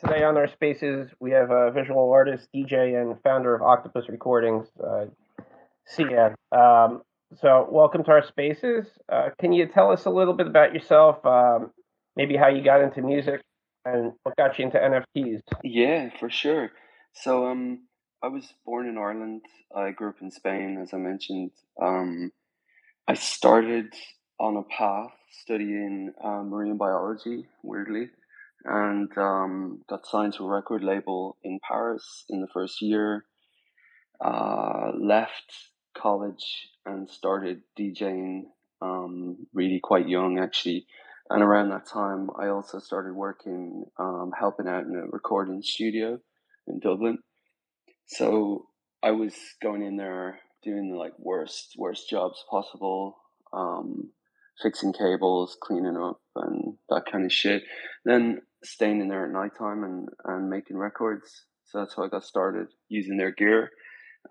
today on our spaces, we have a visual artist, DJ, and founder of Octopus Recordings, uh. Um, so, welcome to our spaces. Uh, can you tell us a little bit about yourself? Um, maybe how you got into music and what got you into NFTs? Yeah, for sure. So, um, I was born in Ireland. I grew up in Spain, as I mentioned. Um, I started on a path studying uh, marine biology, weirdly, and um, got signed to a record label in Paris in the first year. Uh, left college and started DJing um, really quite young, actually. And around that time, I also started working, um, helping out in a recording studio in Dublin. So I was going in there doing the like worst, worst jobs possible. Um, fixing cables, cleaning up, and that kind of shit. Then staying in there at nighttime and, and making records. So that's how I got started using their gear.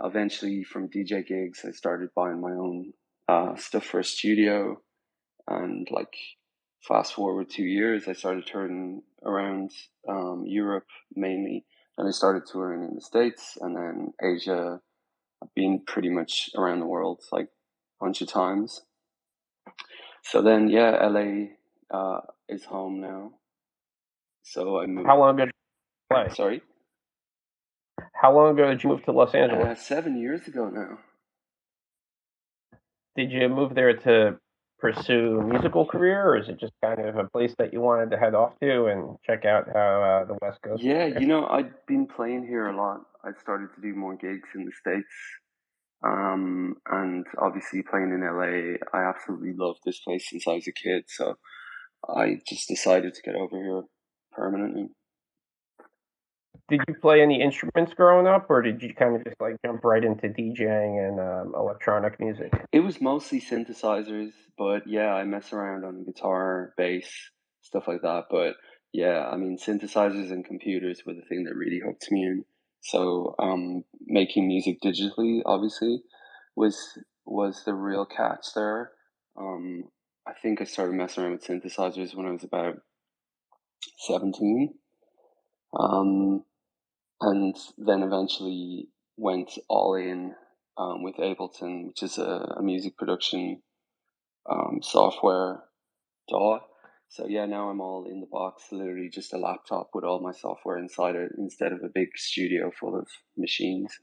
Eventually, from DJ gigs, I started buying my own uh, stuff for a studio. And like, fast forward two years, I started touring around um, Europe mainly. And I started touring in the States and then Asia. I've been pretty much around the world like a bunch of times. So then, yeah, LA uh, is home now. So I moved. How long ago did you play? Sorry, How long ago did you move to Los uh, Angeles? seven years ago now. Did you move there to pursue a musical career, or is it just kind of a place that you wanted to head off to and check out how uh, the West Coast? Yeah, you know, I'd been playing here a lot. I started to do more gigs in the States. Um, and obviously playing in LA, I absolutely loved this place since I was a kid. So I just decided to get over here permanently. Did you play any instruments growing up, or did you kind of just like jump right into DJing and um, electronic music? It was mostly synthesizers, but yeah, I mess around on guitar, bass, stuff like that. But yeah, I mean, synthesizers and computers were the thing that really hooked me in. So, um, making music digitally, obviously, was was the real catch there. Um, I think I started messing around with synthesizers when I was about seventeen, um, and then eventually went all in um, with Ableton, which is a, a music production um, software DAW. So yeah, now I'm all in the box, literally just a laptop with all my software inside it instead of a big studio full of machines.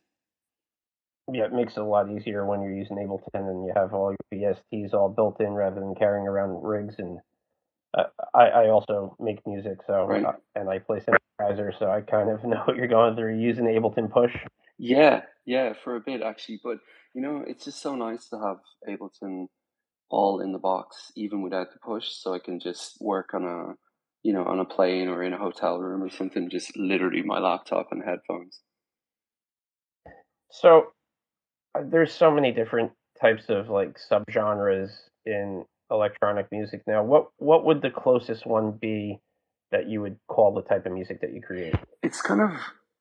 Yeah, it makes it a lot easier when you're using Ableton and you have all your VSTs all built in rather than carrying around rigs. And uh, I, I also make music, so Right. uh, and I play synthesizer, so I kind of know what you're going through using Ableton Push. Yeah, yeah, for a bit actually, but you know, it's just so nice to have Ableton all in the box, even without the push, so I can just work on a, you know, on a plane or in a hotel room or something, just literally my laptop and headphones. So uh, there's so many different types of like subgenres in electronic music now. What what would the closest one be that you would call the type of music that you create? It's kind of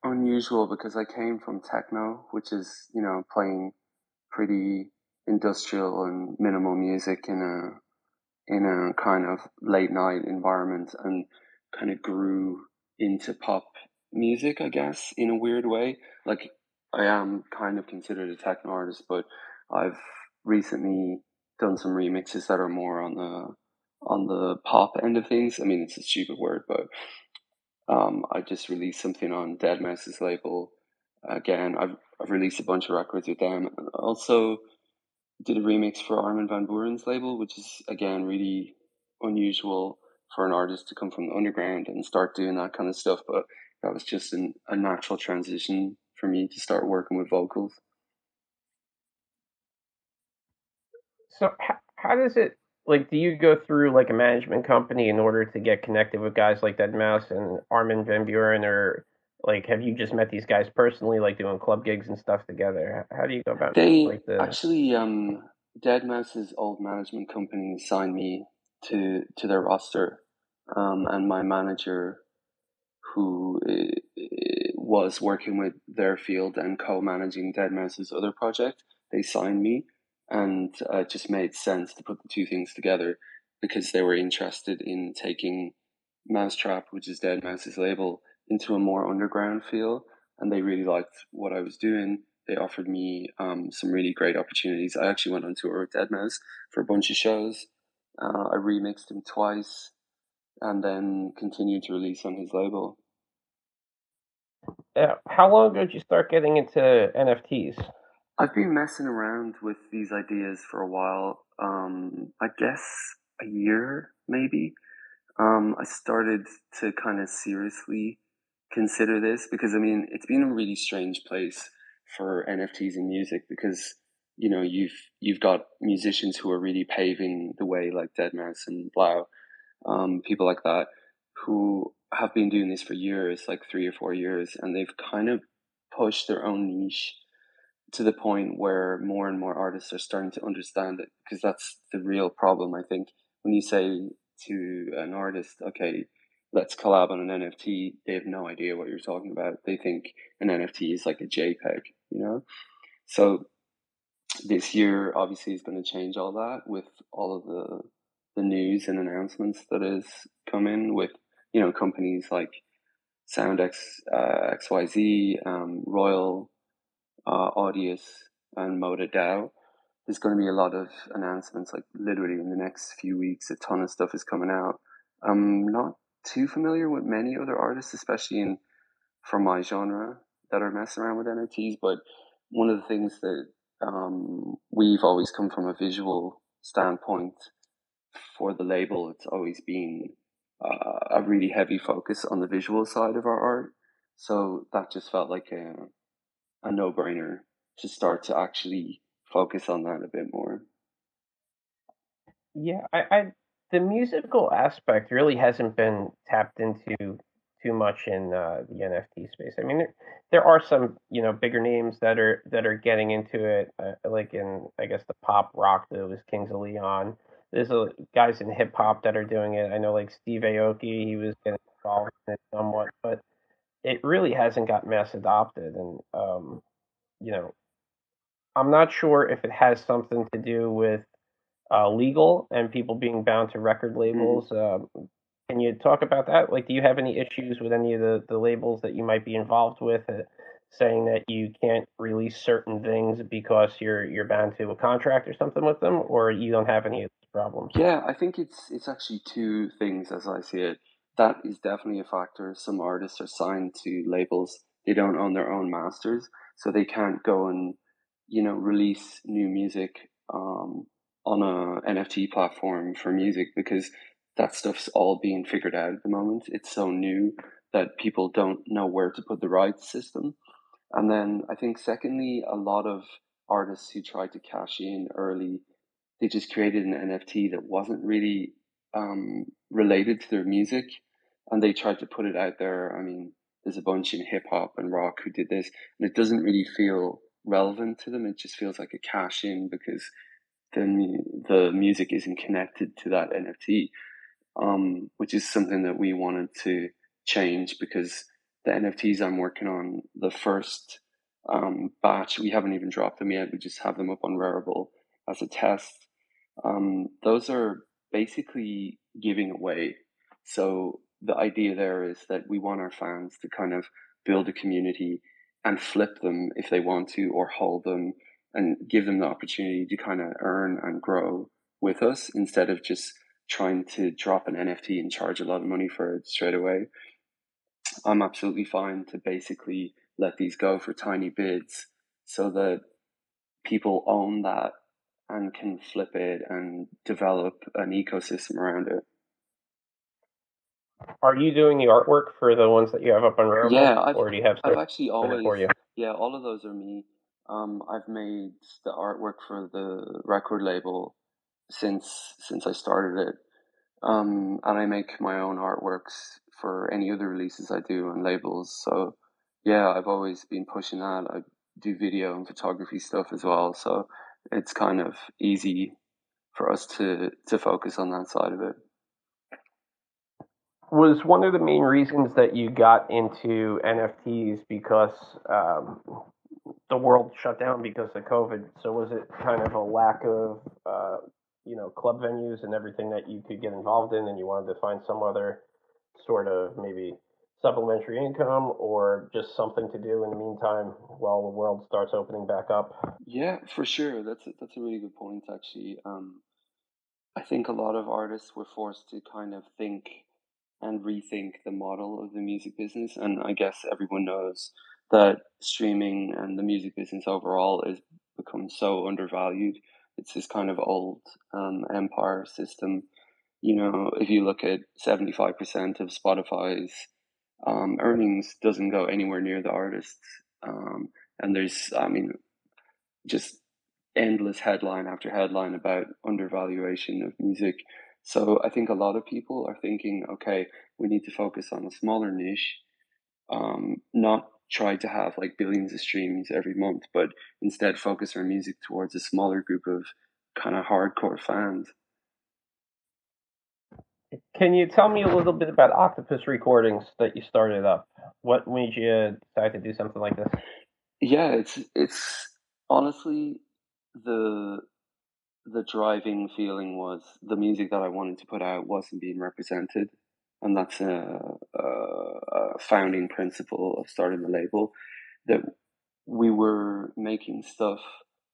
unusual because I came from techno, which is, you know, playing pretty industrial and minimal music in a in a kind of late night environment and kind of grew into pop music, I guess, in a weird way. Like I am kind of considered a techno artist, but I've recently done some remixes that are more on the on the pop end of things. I mean, it's a stupid word, but um, I just released something on Deadmau5's label. Again, I've I've released a bunch of records with them. Also did a remix for Armin van Buuren's label, which is again really unusual for an artist to come from the underground and start doing that kind of stuff. But that was just an, a natural transition for me to start working with vocals. So how, how does it like? Do you go through like a management company in order to get connected with guys like Deadmau5 and Armin van Buuren, or like have you just met these guys personally, like doing club gigs and stuff together? How do you go about They like the? actually, um, Deadmau5's old management company signed me to to their roster, um, and my manager, who uh, was working with their field and co-managing Deadmau5's other project, they signed me, and uh, it just made sense to put the two things together because they were interested in taking mau5trap, which is Deadmau5's label, into a more underground feel, and they really liked what I was doing. They offered me um, some really great opportunities. I actually went on tour with Deadmau5 for a bunch of shows. Uh, I remixed him twice, and then continued to release on his label. Uh, how long ago did you start getting into NFTs? I've been messing around with these ideas for a while. Um, I guess a year, maybe. Um, I started to kind of seriously consider this because I mean it's been a really strange place for NFTs in music because you know you've you've got musicians who are really paving the way like Deadmau5 and 3LAU, um, people like that who have been doing this for years, like three or four years, and they've kind of pushed their own niche to the point where more and more artists are starting to understand it because that's the real problem. I think when you say to an artist, okay, let's collab on an NFT, they have no idea what you're talking about. They think an NFT is like a JPEG, you know? So this year obviously is going to change all that with all of the the news and announcements that is coming with you know companies like Sound X, uh, XYZ, um, Royal, Audius, and Moda DAO there's going to be a lot of announcements, like literally in the next few weeks, a ton of stuff is coming out. I'm not too familiar with many other artists, especially in from my genre that are messing around with NFTs. But one of the things that um, we've always come from a visual standpoint for the label, it's always been uh, a really heavy focus on the visual side of our art. So that just felt like a, a no brainer to start to actually focus on that a bit more. Yeah, I, I the musical aspect really hasn't been tapped into too much in uh, the NFT space. I mean, there, there are some you know bigger names that are that are getting into it, uh, like in I guess the pop rock. that was Kings of Leon. There's a, guys in hip hop that are doing it. I know like Steve Aoki, he was getting involved in it somewhat, but it really hasn't got mass adopted. And um, you know, I'm not sure if it has something to do with uh, legal and people being bound to record mm-hmm. labels. Mm. Um, can you talk about that? Like, do you have any issues with any of the, the labels that you might be involved with, uh, saying that you can't release certain things because you're you're bound to a contract or something with them, or you don't have any of these problems? Yeah, I think it's it's actually two things as I see it. That is definitely a factor. Some artists are signed to labels; they don't own their own masters, so they can't go and you know, release new music um, on a NFT platform for music because that stuff's all being figured out at the moment. It's so new that people don't know where to put the rights system. And then I think secondly, a lot of artists who tried to cash in early, they just created an NFT that wasn't really um, related to their music, and they tried to put it out there. I mean, there's a bunch in hip hop and rock who did this, and it doesn't really feel relevant to them. It just feels like a cash in because the the music isn't connected to that NFT, um, which is something that we wanted to change because the NFTs I'm working on, the first um, batch, we haven't even dropped them yet. We just have them up on Rarible as a test. Um, those are basically giving away. So the idea there is that we want our fans to kind of build a community and flip them if they want to, or hold them and give them the opportunity to kind of earn and grow with us instead of just trying to drop an NFT and charge a lot of money for it straight away. I'm absolutely fine to basically let these go for tiny bids so that people own that and can flip it and develop an ecosystem around it. Are you doing the artwork for the ones that you have up on Rarible? Yeah, I've, or do you have I've actually always? Yeah, all of those are me. Um, I've made the artwork for the record label since since I started it, um, and I make my own artworks for any other releases I do on labels. So yeah, I've always been pushing that. I do video and photography stuff as well, so it's kind of easy for us to to focus on that side of it was one of the main reasons that you got into NFTs because um, the world shut down because of COVID. So was it kind of a lack of uh, you know club venues and everything that you could get involved in, and you wanted to find some other sort of maybe supplementary income or just something to do in the meantime while the world starts opening back up? Yeah, for sure. That's a, that's a really good point, actually. Um, I think a lot of artists were forced to kind of think and rethink the model of the music business, and I guess everyone knows that streaming and the music business overall has become so undervalued. It's this kind of old um, empire system. You know, if you look at seventy five percent of Spotify's um, earnings doesn't go anywhere near the artists. Um, and there's, I mean, just endless headline after headline about undervaluation of music. So I think a lot of people are thinking, okay, we need to focus on a smaller niche, um, not try to have like billions of streams every month, but instead focus our music towards a smaller group of kind of hardcore fans. Can you tell me a little bit about Octopus Recordings that you started up? What made you decide to do something like this? Yeah, it's it's honestly the the driving feeling was the music that I wanted to put out wasn't being represented, and that's a, a, a founding principle of starting the label. That we were making stuff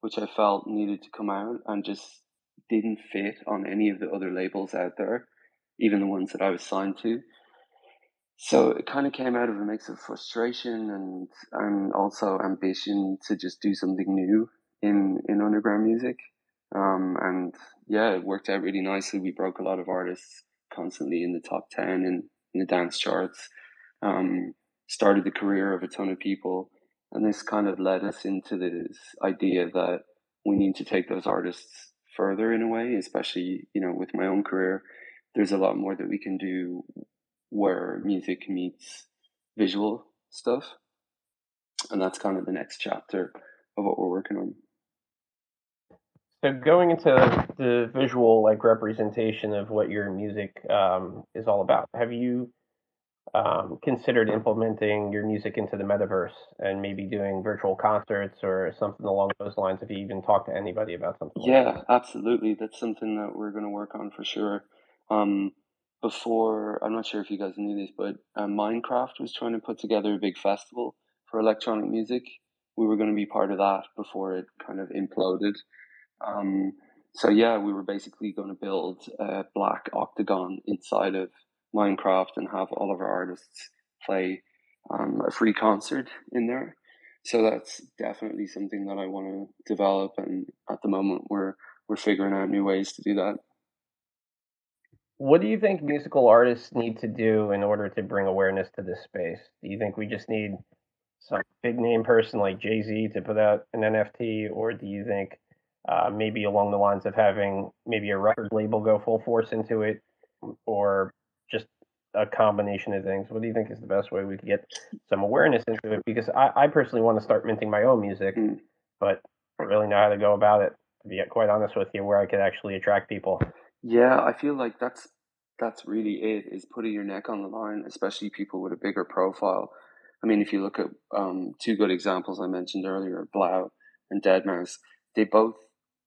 which I felt needed to come out and just didn't fit on any of the other labels out there even the ones that I was signed to. So it kind of came out of a mix of frustration and and also ambition to just do something new in in underground music. Um, and yeah, it worked out really nicely. We broke a lot of artists constantly in the top ten in, in the dance charts. Um, started the career of a ton of people, and this kind of led us into this idea that we need to take those artists further in a way, especially you know with my own career there's a lot more that we can do where music meets visual stuff. And that's kind of the next chapter of what we're working on. So going into the visual like representation of what your music um, is all about, have you um, considered implementing your music into the metaverse and maybe doing virtual concerts or something along those lines? Have you even talked to anybody about something? Yeah, like absolutely. That's something that we're going to work on for sure. Um, before, I'm not sure if you guys knew this, but uh, Minecraft was trying to put together a big festival for electronic music. We were going to be part of that before it kind of imploded. Um, so yeah, we were basically going to build a black octagon inside of Minecraft and have all of our artists play um, a free concert in there. So that's definitely something that I want to develop, and at the moment we're we're figuring out new ways to do that. What do you think musical artists need to do in order to bring awareness to this space? Do you think we just need some big name person like Jay Z to put out an NFT, or do you think uh, maybe along the lines of having maybe a record label go full force into it, or just a combination of things? What do you think is the best way we could get some awareness into it? Because I, I personally want to start minting my own music, mm. but I don't really know how to go about it. To be quite honest with you, where I could actually attract people. Yeah, I feel like that's that's really it is putting your neck on the line, especially people with a bigger profile. I mean, if you look at um, two good examples I mentioned earlier, 3LAU and Deadmau5, they both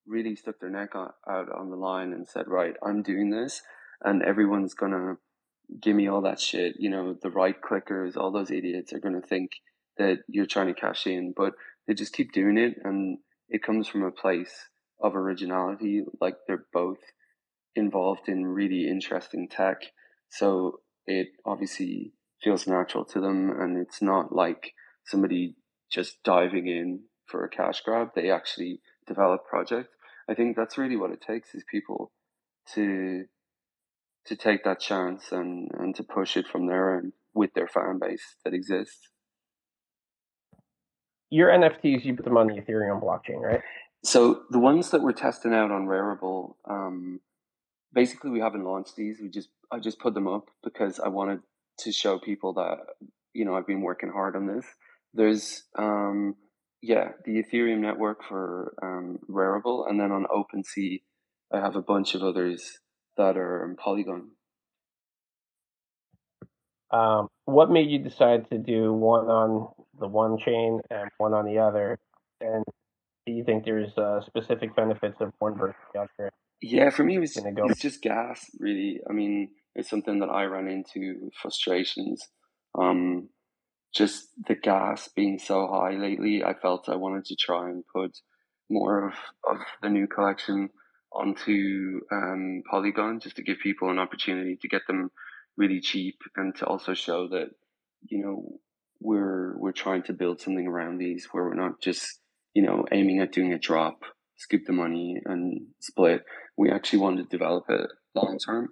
really stuck their neck out on the line and said, right, I'm doing this and everyone's to give me all that shit. You know, the right clickers, all those idiots are to think that you're trying to cash in, but they just keep doing it. And it comes from a place of originality. Like they're both involved in really interesting tech. So it obviously feels natural to them and it's not like somebody just diving in for a cash grab. They actually develop project. I think that's really what it takes is people to to take that chance and, and to push it from there and with their fan base that exists. Your NFTs, you put them on the Ethereum blockchain, right? So the ones that we're testing out on Rarible, um, basically we haven't launched these. We just I just put them up because I wanted to show people that you know I've been working hard on this. There's um yeah the Ethereum network for um, Rarible, and then on OpenSea I have a bunch of others that are in Polygon. Um, what made you decide to do one on the one chain and one on the other? And do you think there's uh, specific benefits of one versus the other? Yeah, for me, it was, go. it was just gas, really. I mean, it's something that I ran into frustrations Um, just the gas being so high lately, I felt I wanted to try and put more of, of the new collection onto um, Polygon just to give people an opportunity to get them really cheap and to also show that you know we're we're trying to build something around these where we're not just you know aiming at doing a drop, scoop the money and split. We actually want to develop it long term.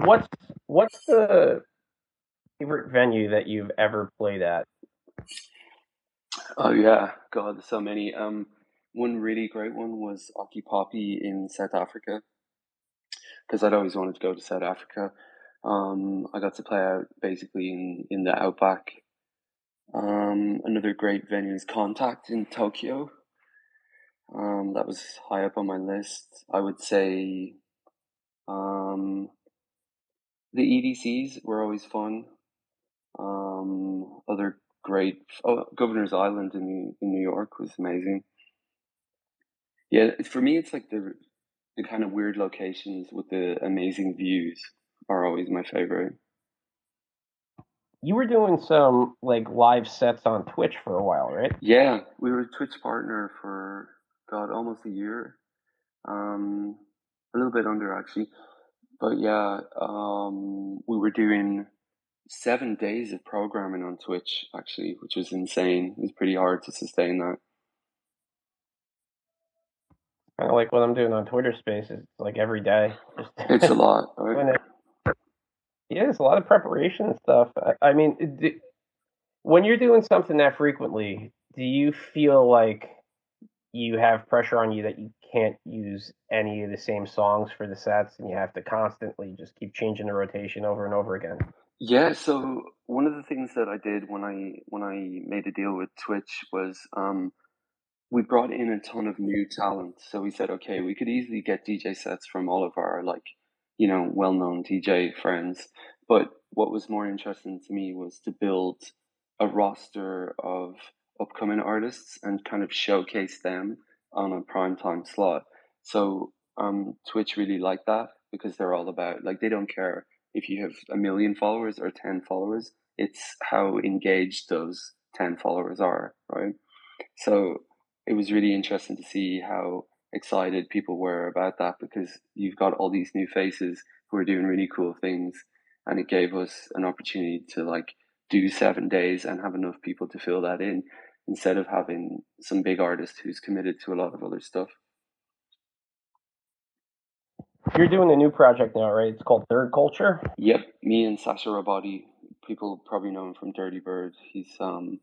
What's what's the favorite venue that you've ever played at? Oh yeah, God, there's so many. Um, one really great one was Aki Poppy in South Africa because I'd always wanted to go to South Africa. Um, I got to play out basically in in the outback. Um, another great venue is Contact in Tokyo. Um, that was high up on my list. I would say, um, the EDCs were always fun. Um, other great. Oh, Governor's Island in in New York was amazing. Yeah, for me, it's like the the kind of weird locations with the amazing views are always my favorite. You were doing some like live sets on Twitch for a while, right? Yeah, we were a Twitch partner for God almost a year, um, a little bit under actually, but yeah, um, we were doing seven days of programming on Twitch actually, which was insane. It was pretty hard to sustain that. Kind of like what I'm doing on Twitter Spaces, like every day. Just it's a lot. Right? Yeah, it's a lot of preparation and stuff. I, I mean, do, when you're doing something that frequently, do you feel like you have pressure on you that you can't use any of the same songs for the sets and you have to constantly just keep changing the rotation over and over again? Yeah, so one of the things that I did when I when I made a deal with Twitch was um, we brought in a ton of new talent. So we said, okay, we could easily get DJ sets from all of our like, you know, well known DJ friends. But what was more interesting to me was to build a roster of upcoming artists and kind of showcase them on a prime time slot. So um, Twitch really liked that because they're all about like they don't care if you have a million followers or 10 followers, it's how engaged those 10 followers are, right? So it was really interesting to see how excited people were about that because you've got all these new faces who are doing really cool things and it gave us an opportunity to like do seven days and have enough people to fill that in instead of having some big artist who's committed to a lot of other stuff. You're doing a new project now, right? It's called Third Culture. Yep, me and Sacha Robotti. People probably know him from Dirtybird. He's um,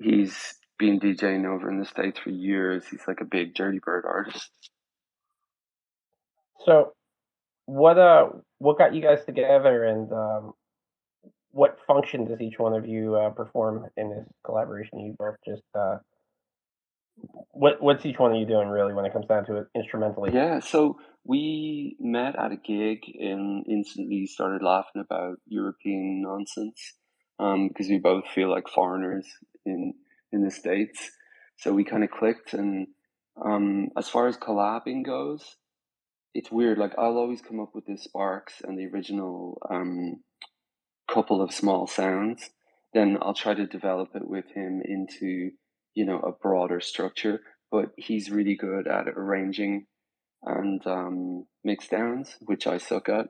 he's been DJing over in the states for years. He's like a big Dirtybird artist. So, what uh, what got you guys together, and um, what function does each one of you uh, perform in this collaboration? You both just uh, what what's each one of you doing really when it comes down to it instrumentally? Yeah, so we met at a gig and instantly started laughing about European nonsense um, because we both feel like foreigners in in the states. So we kind of clicked, and um, as far as collabing goes, it's weird. Like I'll always come up with the sparks and the original um, couple of small sounds. Then I'll try to develop it with him into you know a broader structure. But he's really good at arranging and um, mix downs, which I suck at.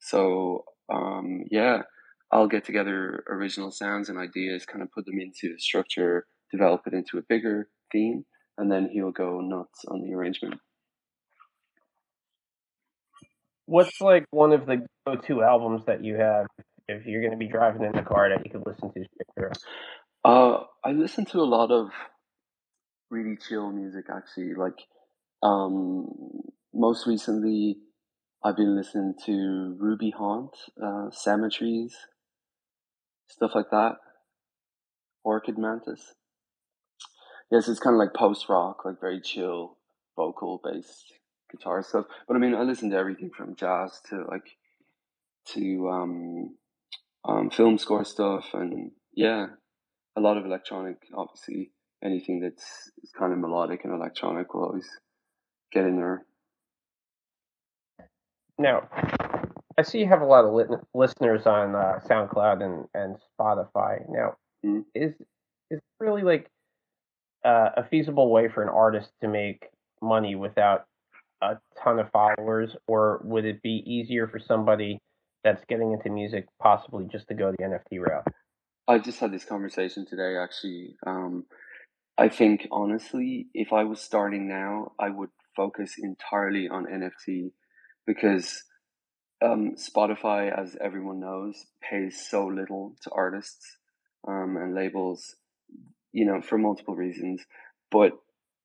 So um, yeah, I'll get together original sounds and ideas, kind of put them into a structure, develop it into a bigger theme, and then he'll go nuts on the arrangement. What's like one of the go-to albums that you have if you're going to be driving in the car that you could listen to? Uh, I listen to a lot of really chill music actually, like um, most recently, I've been listening to Ruby Haunt, uh, Cemeteries, stuff like that. Orchid Mantis. Yes, it's kind of like post rock, like very chill, vocal based guitar stuff. But I mean, I listen to everything from jazz to like to um, um, film score stuff, and yeah, a lot of electronic. Obviously, anything that's kind of melodic and electronic will always get in there. Now, I see you have a lot of lit- listeners on uh, SoundCloud and, and Spotify. Now, Mhm. is is really like uh, a feasible way for an artist to make money without a ton of followers, or would it be easier for somebody that's getting into music possibly just to go the NFT route? I just had this conversation today, actually. Um, I think honestly, if I was starting now, I would focus entirely on NFT because um, Spotify, as everyone knows, pays so little to artists um, and labels, you know, for multiple reasons. But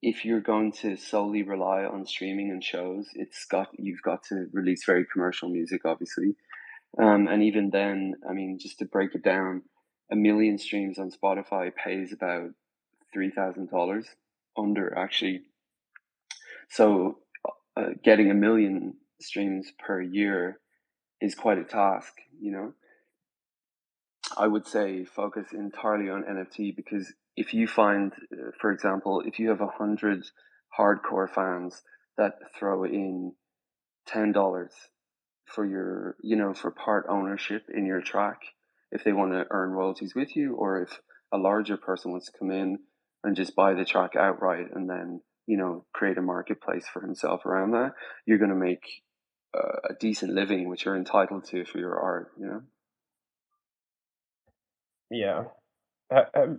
if you're going to solely rely on streaming and shows, it's got you've got to release very commercial music, obviously. Um, and even then, I mean, just to break it down, a million streams on Spotify pays about three thousand dollars under actually. So, uh, getting a million streams per year is quite a task, you know. I would say focus entirely on NFT because if you find, uh, for example, if you have a hundred hardcore fans that throw in ten dollars for your, you know, for part ownership in your track, if they want to earn royalties with you, or if a larger person wants to come in and just buy the track outright and then, you know, create a marketplace for himself around that, you're going to make uh, a decent living, which you're entitled to for your art, you know. Yeah. Ha- Have,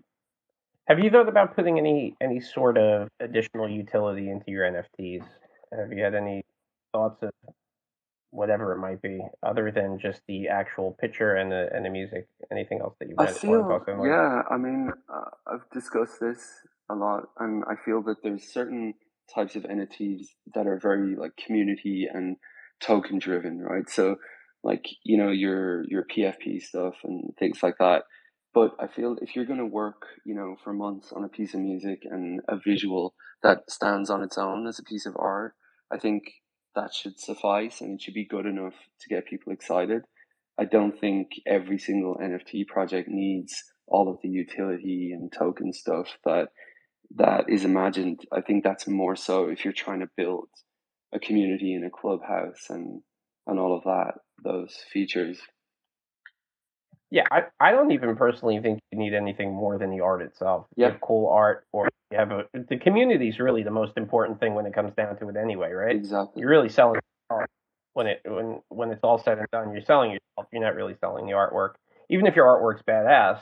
have you thought about putting any any sort of additional utility into your NFTs? Have you had any thoughts of whatever it might be, other than just the actual picture and the and the music? Anything else that you I might want to feel, talk about? yeah, I mean, uh, I've discussed this a lot, and I feel that there's certain types of NFTs that are very like community and token driven, right? So, like you know, your your PFP stuff and things like that. But I feel if you're going to work, you know, for months on a piece of music and a visual that stands on its own as a piece of art, I think that should suffice and it should be good enough to get people excited. I don't think every single NFT project needs all of the utility and token stuff that that is imagined. I think that's more so if you're trying to build a community in a clubhouse and and all of that, those features. Yeah, I, I don't even personally think you need anything more than the art itself. You Yeah. have cool art, or you have a the community is really the most important thing when it comes down to it anyway, right? Exactly. You're really selling art when it when when it's all said and done. You're selling yourself. You're not really selling the artwork. Even if your artwork's badass,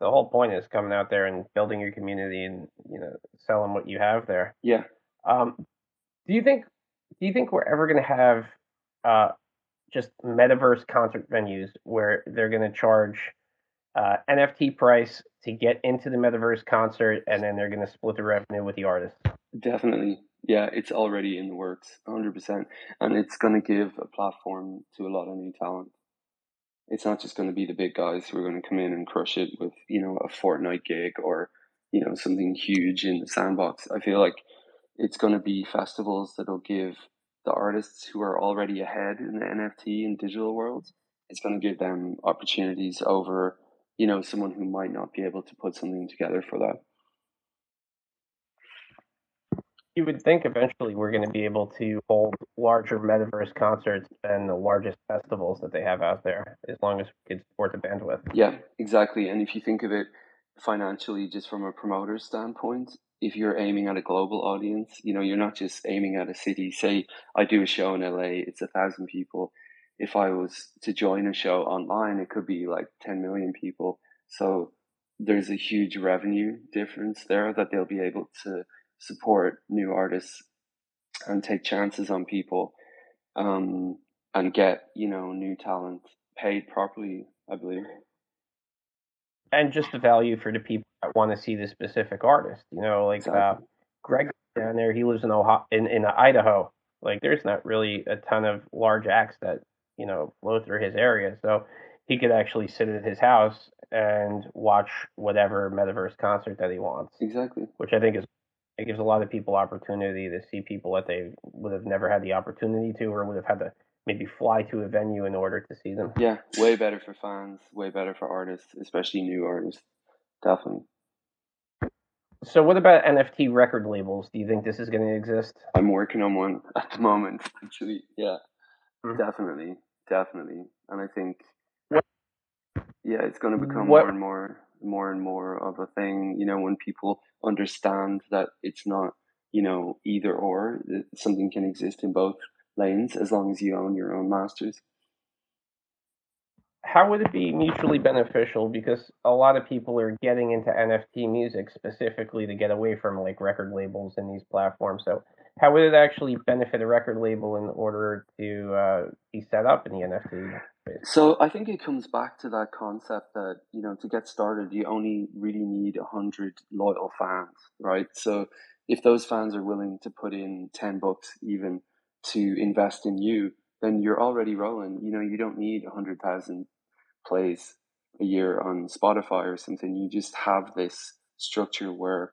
the whole point is coming out there and building your community and you know selling what you have there. Yeah. Um, do you think do you think we're ever going to have uh, just metaverse concert venues where they're going to charge uh, NFT price to get into the metaverse concert, and then they're going to split the revenue with the artist? Definitely. Yeah, it's already in the works, 100%. And it's going to give a platform to a lot of new talent. It's not just going to be the big guys who are going to come in and crush it with, you know, a Fortnite gig or, you know, something huge in the sandbox. I feel like it's going to be festivals that'll give the artists who are already ahead in the NFT and digital world, it's going to give them opportunities over, you know, someone who might not be able to put something together for that. You would think eventually we're going to be able to hold larger metaverse concerts than the largest festivals that they have out there, as long as we can support the bandwidth. Yeah, exactly. And if you think of it financially, just from a promoter standpoint, if you're aiming at a global audience, you know, you're not just aiming at a city. Say, I do a show in LA, it's a thousand people. If I was to join a show online, it could be like 10 million people. So there's a huge revenue difference there that they'll be able to support new artists and take chances on people um, and get, you know, new talent paid properly, I believe. And just the value for the people that want to see the specific artist. You know, like uh, Greg down there, he lives in Ohio, in, in Idaho. Like, there's not really a ton of large acts that you know flow through his area, so he could actually sit at his house and watch whatever metaverse concert that he wants, Exactly. which I think is it gives a lot of people opportunity to see people that they would have never had the opportunity to, or would have had to maybe fly to a venue in order to see them. Yeah, way better for fans, way better for artists, especially new artists. Definitely. So, what about NFT record labels? Do you think this is going to exist? I'm working on one at the moment, actually. Yeah, Mhm. definitely. definitely. And I think, yeah, it's going to become What more and more, more and more of a thing. You know, when people understand that it's not, you know, either or, something can exist in both lanes as long as you own your own masters. how would it be mutually beneficial? Because a lot of people are getting into NFT music specifically to get away from like record labels and these platforms. So how would it actually benefit a record label in order to uh, be set up in the NFT space? So I think it comes back to that concept that, you know, to get started, you only really need a hundred loyal fans, right? So if those fans are willing to put in 10 bucks even to invest in you, then you're already rolling. You know, you don't need a hundred thousand plays a year on Spotify or something. You just have this structure where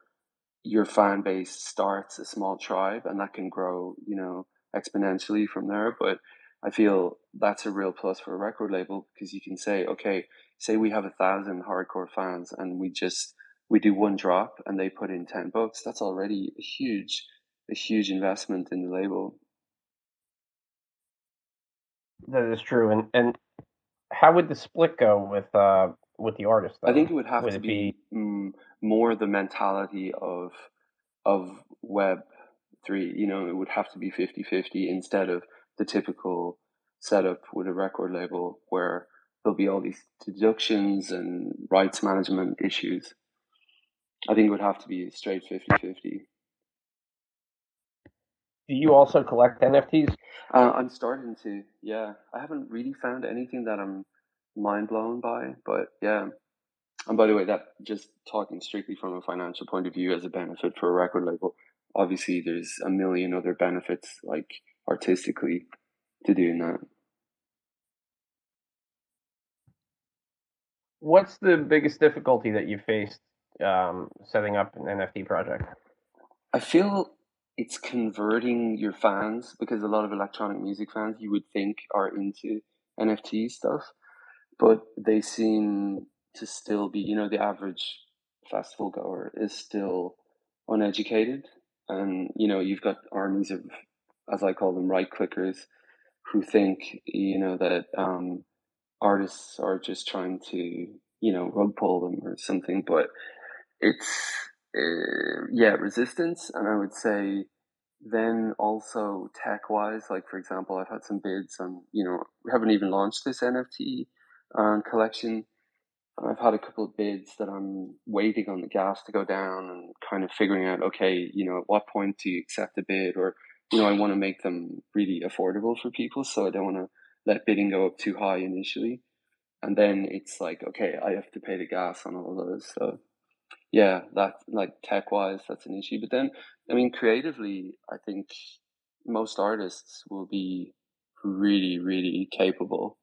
your fan base starts a small tribe and that can grow, you know, exponentially from there. But I feel that's a real plus for a record label because you can say, okay, say we have a thousand hardcore fans and we just we do one drop and they put in ten bucks. That's already a huge, a huge investment in the label. That is true. And and how would the split go with uh with the artist I think it would have Would to be be mm, more the mentality of of Web three. You know, it would have to be 50-50 instead of the typical setup with a record label where there'll be all these deductions and rights management issues. I think it would have to be straight 50-50. Do you also collect NFTs? Uh, I'm starting to, yeah. I haven't really found anything that I'm mind blown by, but yeah. And by the way, that just talking strictly from a financial point of view as a benefit for a record label, obviously there's a million other benefits, like artistically, to doing that. What's the biggest difficulty that you faced um, setting up an NFT project? I feel it's converting your fans because a lot of electronic music fans you would think are into NFT stuff, but they seem to still be, you know, the average festival goer is still uneducated. And, you know, you've got armies of, as I call them, right clickers who think, you know, that um, artists are just trying to, you know, rug pull them or something. But it's, uh, yeah, resistance. And I would say then also tech wise, like for example, I've had some bids on, you know, we haven't even launched this NFT um, collection. I've had a couple of bids that I'm waiting on the gas to go down and kind of figuring out, okay, you know, at what point do you accept a bid or, you know, I want to make them really affordable for people. So I don't want to let bidding go up too high initially. And then it's like, okay, I have to pay the gas on all those. So yeah, that like tech wise, that's an issue. But then, I mean, creatively, I think most artists will be really, really capable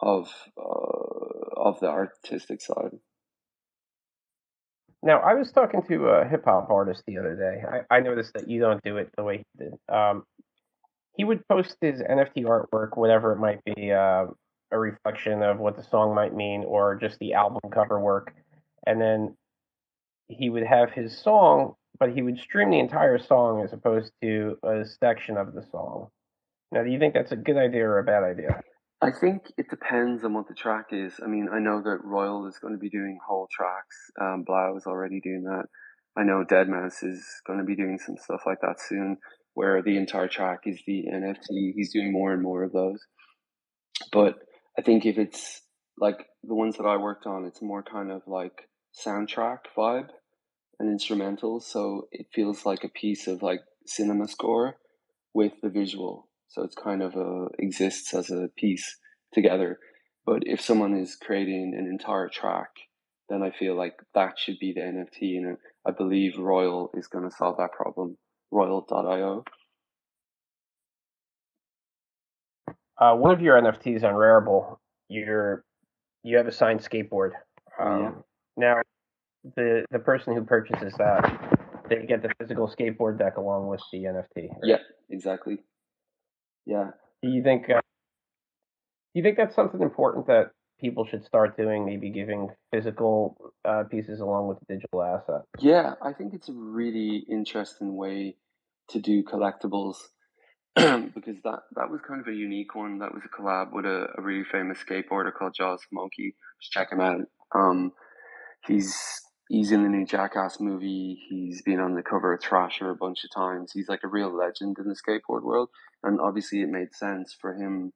of uh, of the artistic side. Now, I was talking to a hip hop artist the other day. I, I noticed that you don't do it the way he did. Um, he would post his NFT artwork, whatever it might be, uh, a reflection of what the song might mean, or just the album cover work, and then he would have his song, but he would stream the entire song as opposed to a section of the song. Now, do you think that's a good idea or a bad idea? I think it depends on what the track is. I mean, I know that Royal is going to be doing whole tracks. Um, 3LAU is already doing that. I know Deadmau5 is going to be doing some stuff like that soon, where the entire track is the NFT. He's doing more and more of those. But I think if it's like the ones that I worked on, it's more kind of like soundtrack vibe and instrumental. So it feels like a piece of like cinema score with the visual. So it's kind of a, exists as a piece together. But if someone is creating an entire track, then I feel like that should be the NFT. And I believe Royal is going to solve that problem. Royal.io. Uh, one of your NFTs on Rarible, you're you have a signed skateboard. Um, Yeah. Now, the the person who purchases that, they get the physical skateboard deck along with the NFT. right? Yeah, exactly. Yeah. Do you think? Uh, do you think that's something important that people should start doing? Maybe giving physical uh, pieces along with the digital asset. Yeah, I think it's a really interesting way to do collectibles. because that that was kind of a unique one. That was a collab with a, a really famous skateboarder called Jaws Homoki. Just check him out. Um, he's he's in the new Jackass movie. He's been on the cover of Thrasher a bunch of times. He's like a real legend in the skateboard world, and obviously it made sense for him,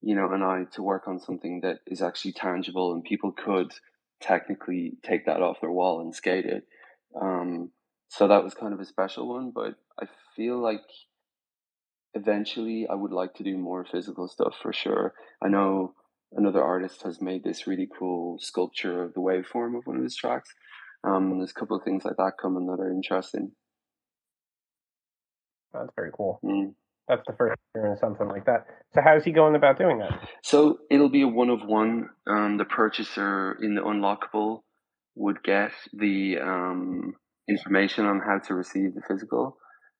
you know, and I to work on something that is actually tangible and people could technically take that off their wall and skate it. Um, so that was kind of a special one, but I feel like eventually I would like to do more physical stuff for sure. I know another artist has made this really cool sculpture of the waveform of one of his tracks. Um, there's a couple of things like that coming that are interesting. That's very cool. Mm. That's the first experience something like that. So how's he going about doing that? So it'll be a one of one. Um, the purchaser in the unlockable would get the um, information on how to receive the physical,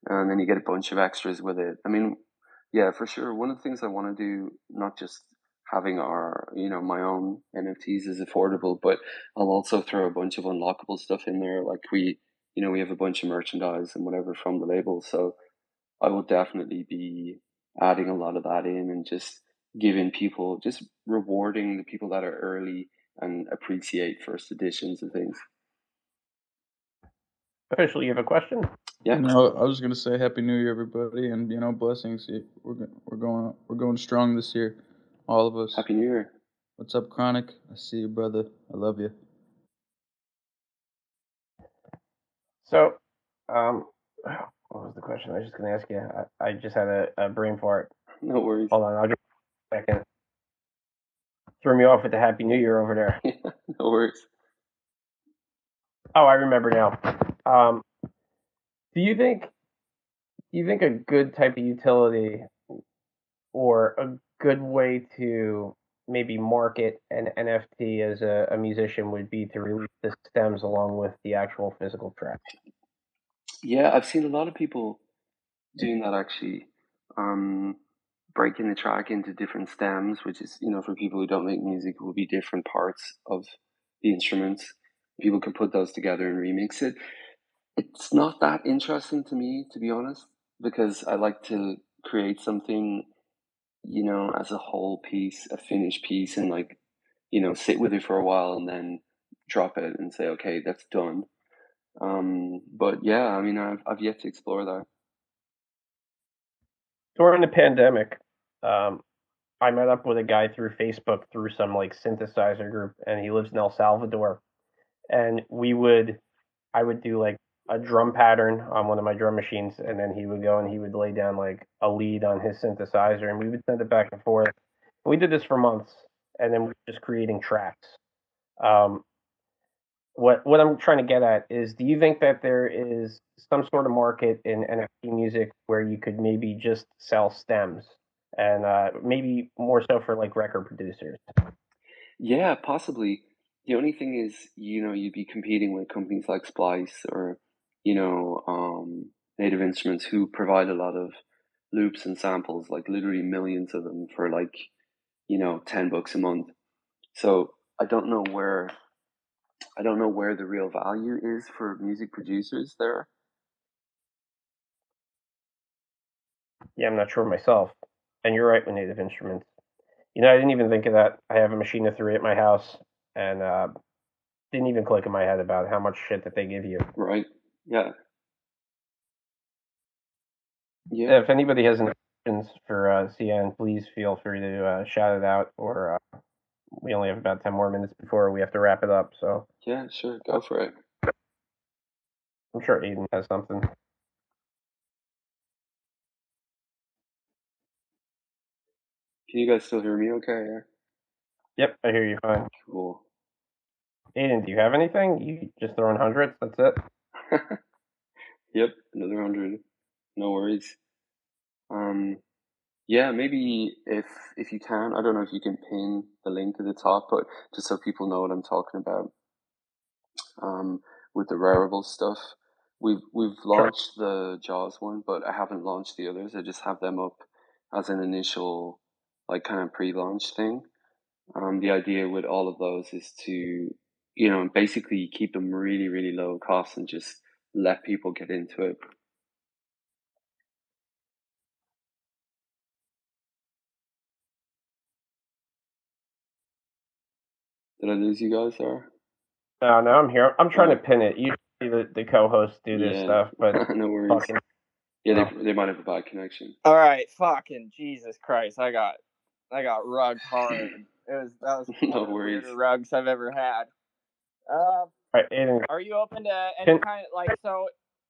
and then you get a bunch of extras with it. I mean, yeah, for sure. One of the things I want to do, not just having our, you know, my own NFTs is affordable, but I'll also throw a bunch of unlockable stuff in there. Like we, you know, we have a bunch of merchandise and whatever from the label. So I will definitely be adding a lot of that in and just giving people, just rewarding the people that are early and appreciate first editions and things. Officially, you have a question? Yeah. No, I was gonna say Happy New Year, everybody, and you know, blessings. We're we're going we're going strong this year, all of us. Happy New Year. What's up, Chronic? I see you, brother. I love you. So, um, what was the question? I was just going to ask you. I, I just had a, a, brain fart. No worries. Hold on, I'll just a second. Threw me off with the Happy New Year over there. no worries. Oh, I remember now. Um, do you think do you think a good type of utility or a good way to maybe market an NFT as a, a musician would be to release the stems along with the actual physical track? Yeah, I've seen a lot of people doing that actually. Um, breaking the track into different stems, which is, you know, for people who don't make music, will be different parts of the instruments. People can put those together and remix it it's not that interesting to me, to be honest, because I like to create something, you know, as a whole piece, a finished piece, and like, you know, sit with it for a while and then drop it and say, okay, that's done. Um, but yeah, I mean, I've I've yet to explore that. During the pandemic, um, I met up with a guy through Facebook through some like synthesizer group, and he lives in El Salvador, and we would, I would do like a drum pattern on one of my drum machines, and then he would go and he would lay down like a lead on his synthesizer, and we would send it back and forth. We did this for months, and then we are just creating tracks. Um, what what I'm trying to get at is, do you think that there is some sort of market in NFT music where you could maybe just sell stems, and uh, maybe more so for like record producers? Yeah, possibly. The only thing is, you know, you'd be competing with companies like Splice or you know, um, Native Instruments who provide a lot of loops and samples, like literally millions of them for like, you know, 10 bucks a month. So I don't know where, I don't know where the real value is for music producers there. Yeah, I'm not sure myself. And you're right with Native Instruments. You know, I didn't even think of that. I have a machine of three at my house, and uh, didn't even click in my head about how much shit that they give you. Right. Yeah. Yeah. If anybody has any questions for uh, Sian, please feel free to uh, shout it out. Or uh, we only have about ten more minutes before we have to wrap it up. So yeah, sure, go for it. I'm sure Aiden has something. Can you guys still hear me? Okay. Yeah. Yep, I hear you fine. Cool. Aiden, do you have anything? You just throwing hundreds? That's it. yep, another hundred. No worries. Um, yeah, maybe if if you can, I don't know if you can pin the link to the top, but just so people know what I'm talking about. Um, with the Rarible stuff, we've we've launched sure. the Jaws one, but I haven't launched the others. I just have them up as an initial, like kind of pre-launch thing. Um, the idea with all of those is to you know, basically you keep them really, really low cost and just let people get into it. Did I lose you guys there? No, no, I'm here. I'm trying to pin it. You the, the co-hosts do this yeah. stuff, but no worries. Fucking... Yeah, they, they might have a bad connection. All right, fucking Jesus Christ, I got I got rugged hard. it was that was no the worries. rugs I've ever had. Uh, right, are you open to any kind of like? So,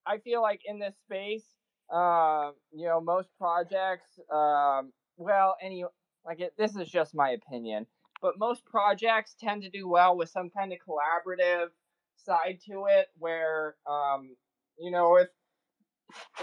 I feel like in this space, um, you know, most projects, um, well, any like it, this is just my opinion, but most projects tend to do well with some kind of collaborative side to it, where, um, you know, if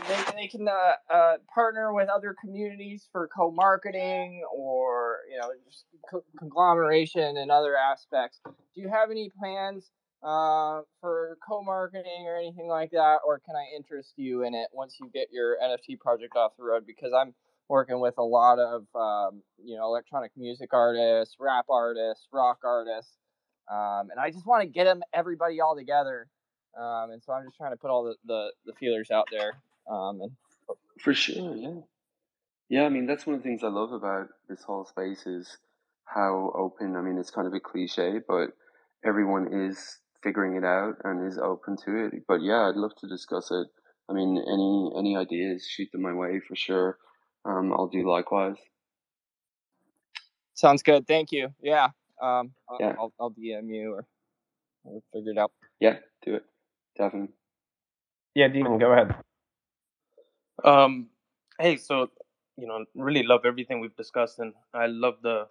they, they can uh, uh, partner with other communities for co-marketing or you know just co- conglomeration and other aspects. Do you have any plans uh, for co-marketing or anything like that? Or can i interest you in it once you get your nft project off the road? Because i'm working with a lot of um, you know electronic music artists rap artists rock artists um, and i just want to get them everybody all together um, and so I'm just trying to put all the, the, the feelers out there. Um, and For sure, yeah. Yeah, I mean, that's one of the things I love about this whole space is how open, I mean, it's kind of a cliche, but everyone is figuring it out and is open to it. But yeah, I'd love to discuss it. I mean, any any ideas, shoot them my way for sure. Um, I'll do likewise. sounds good. Thank you. Yeah. Um, I'll, Yeah. I'll, I'll DM you or we'll figure it out. Yeah, do it. Definitely. yeah, Demon, go ahead. Um, hey, so you know, really love everything we've discussed, and I love the,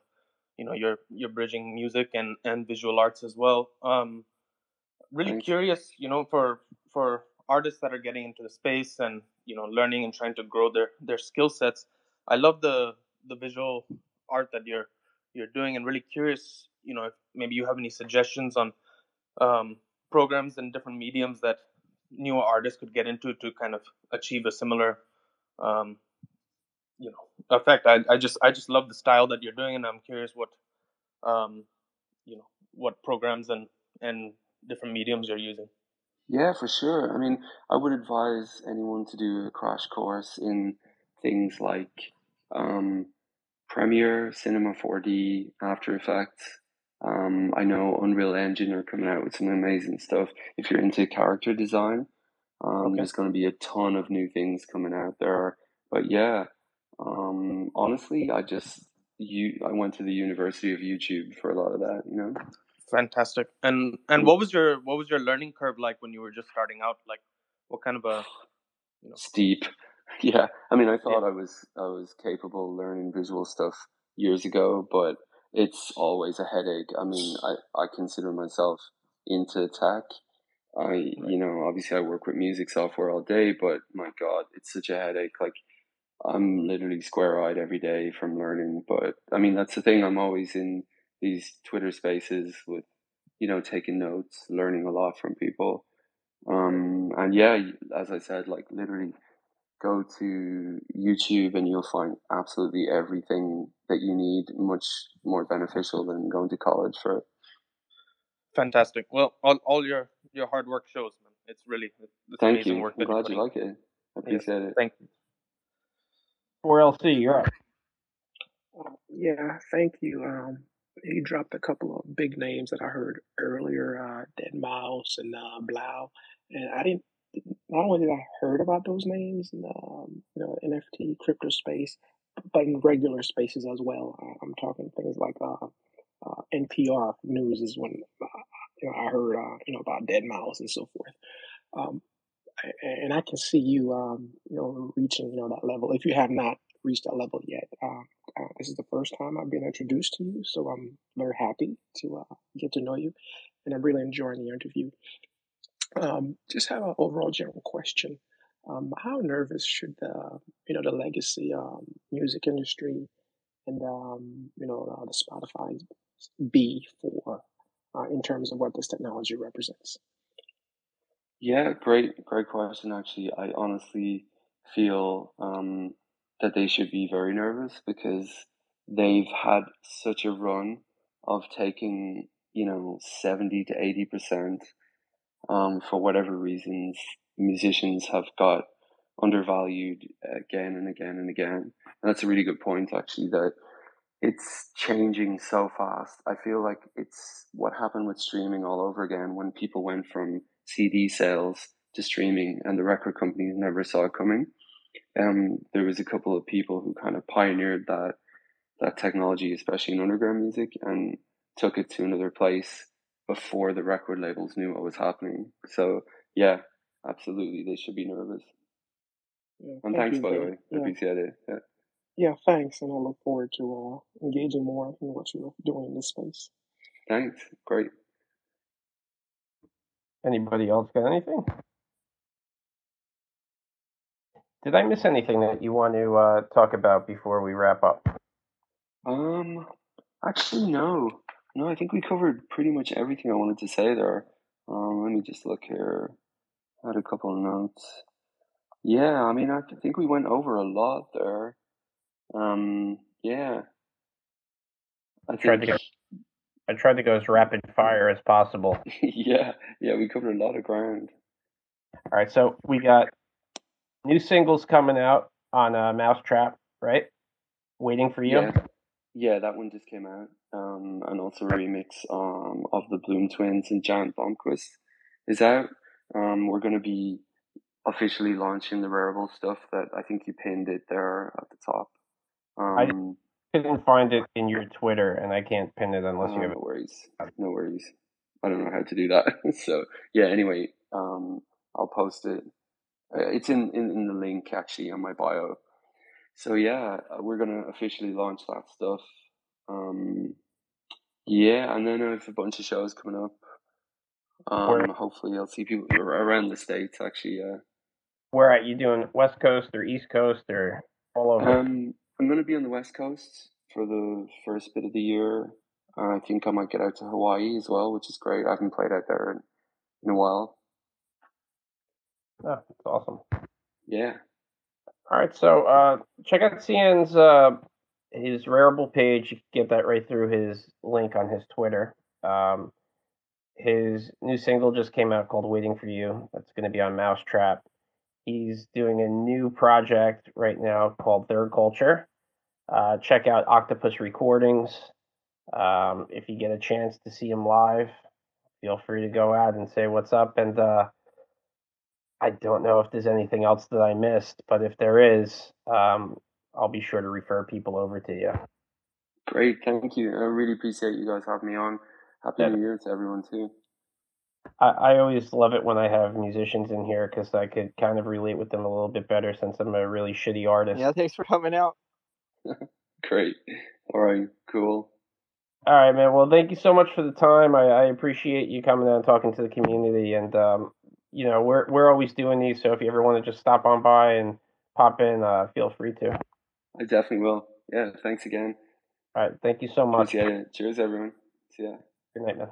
you know, your your bridging music and and visual arts as well. Um, really Thanks. curious, you know, for for artists that are getting into the space and you know learning and trying to grow their their skill sets. I love the the visual art that you're you're doing, and really curious, you know, if maybe you have any suggestions on um, programs and different mediums that newer artists could get into to kind of achieve a similar um, you know effect I, I just i just love the style that you're doing and i'm curious what um, you know what programs and and different mediums you're using Yeah, for sure. I mean, I would advise anyone to do a crash course in things like um, Premiere, Cinema 4D, After Effects. Um, I know Unreal Engine are coming out with some amazing stuff. If you're into character design, um, Okay. there's going to be a ton of new things coming out there. But yeah, um, honestly, I just you I went to the University of YouTube for a lot of that. You know. fantastic and and what was your what was your learning curve like when you were just starting out like what kind of a you know steep. Yeah, I mean, I thought I was I was capable of learning visual stuff years ago, but it's always a headache. I mean, I I consider myself into tech. I you know obviously I work with music software all day, but my God, it's such a headache. Like I'm literally square eyed every day from learning. But I mean, that's the thing. I'm always in these Twitter spaces with you know taking notes, learning a lot from people. Um, and yeah, as I said, like literally go to YouTube and you'll find absolutely everything that you need much more beneficial than going to college for it. fantastic well all, all your your hard work shows man it's really it's Thank amazing you. work I'm glad you like it. I appreciate it. thank you 4LC, you're up. Yeah, thank you. Um, he dropped a couple of big names that I heard earlier, uh, Deadmau5 and uh, 3LAU, and I didn't. Not only did I heard about those names in the um, you know NFT crypto space, but in regular spaces as well. I'm talking things like uh, uh, NPR news is when uh, you know I heard uh, you know about Deadmau5 and so forth. Um, and I can see you um, you know reaching you know that level if you have not reached that level yet. Uh, uh, this is the first time I've been introduced to you, so I'm very happy to get to know you, and I'm really enjoying the interview. Um, just have an overall general question. Um, how nervous should the you know the legacy um, music industry and um, you know uh, the Spotify be for uh, in terms of what this technology represents? Yeah, great, great question. Actually, I honestly feel um, that they should be very nervous because they've had such a run of taking, you know, 70 to 80%. Um, for whatever reasons, musicians have got undervalued again and again and again. And that's a really good point, actually, that it's changing so fast. I feel like it's what happened with streaming all over again when people went from CD sales to streaming and the record companies never saw it coming. Um, there was a couple of people who kind of pioneered that that technology, especially in underground music, and took it to another place before the record labels knew what was happening. So yeah, absolutely, they should be nervous. Yeah, And thank thanks, you, by the Jay. way, I Yeah, appreciate it. Yeah, yeah, thanks, and I look forward to uh, engaging more in what you're doing in this space. thanks, great. Anybody else got anything? Did I miss anything that you want to uh, talk about before we wrap up? Um, actually, no, no, I think we covered pretty much everything I wanted to say there. Um, let me just look here. I had a couple of notes. Yeah, I mean, I think we went over a lot there. Um, yeah, I Tried to go. I tried to go as rapid fire as possible. yeah, yeah, we covered a lot of ground. All right, so we got new singles coming out on uh, mau5trap, right? Waiting for you. Yeah, yeah, that one just came out. Um, and also a remix um of the Bloom Twins and Giant Blomquist is out. Um, we're gonna be officially launching the Rarible stuff that I think you pinned it there at the top. I Um, couldn't find it in your Twitter, and I can't pin it unless you uh, have no worries, no worries. I don't know how to do that. so yeah, anyway, um, I'll post it. Uh, It's in, in in the link actually on my bio. So yeah, uh, we're gonna officially launch that stuff. Um, yeah, and then I have a bunch of shows coming up. Um, hopefully I'll see people around the states. Actually, yeah. where at you doing? West Coast or East Coast or all over? Um, I'm gonna be on the West Coast for the first bit of the year. Uh, I think I might get out to Hawaii as well, which is great. I haven't played out there in, in a while. Oh, that's awesome. Yeah, All right, so uh, check out Sian's uh, his Rarible page. You can get that right through his link on his Twitter. Um, his new single just came out called "Waiting for You." That's going to be on mau5trap. He's doing a new project right now called Third Culture. Uh, check out Octopus Recordings. Um, if you get a chance to see him live, feel free to go out and say what's up. And uh, I don't know if there's anything else that I missed, but if there is, um, I'll be sure to refer people over to you. great. Thank you. I really appreciate you guys having me on. Happy Yeah. New Year to everyone too. I, I always love it when I have musicians in here because I could kind of relate with them a little bit better since I'm a really shitty artist. Yeah, thanks for coming out. Great. All right. Cool. All right, man. Well, thank you so much for the time. I, I appreciate you coming out and talking to the community. And um, you know, we're we're always doing these, so if you ever want to just stop on by and pop in, uh, feel free to. I definitely will. Yeah. Thanks again. All right, thank you so much. Appreciate it. Cheers, everyone. See ya. Good night, man.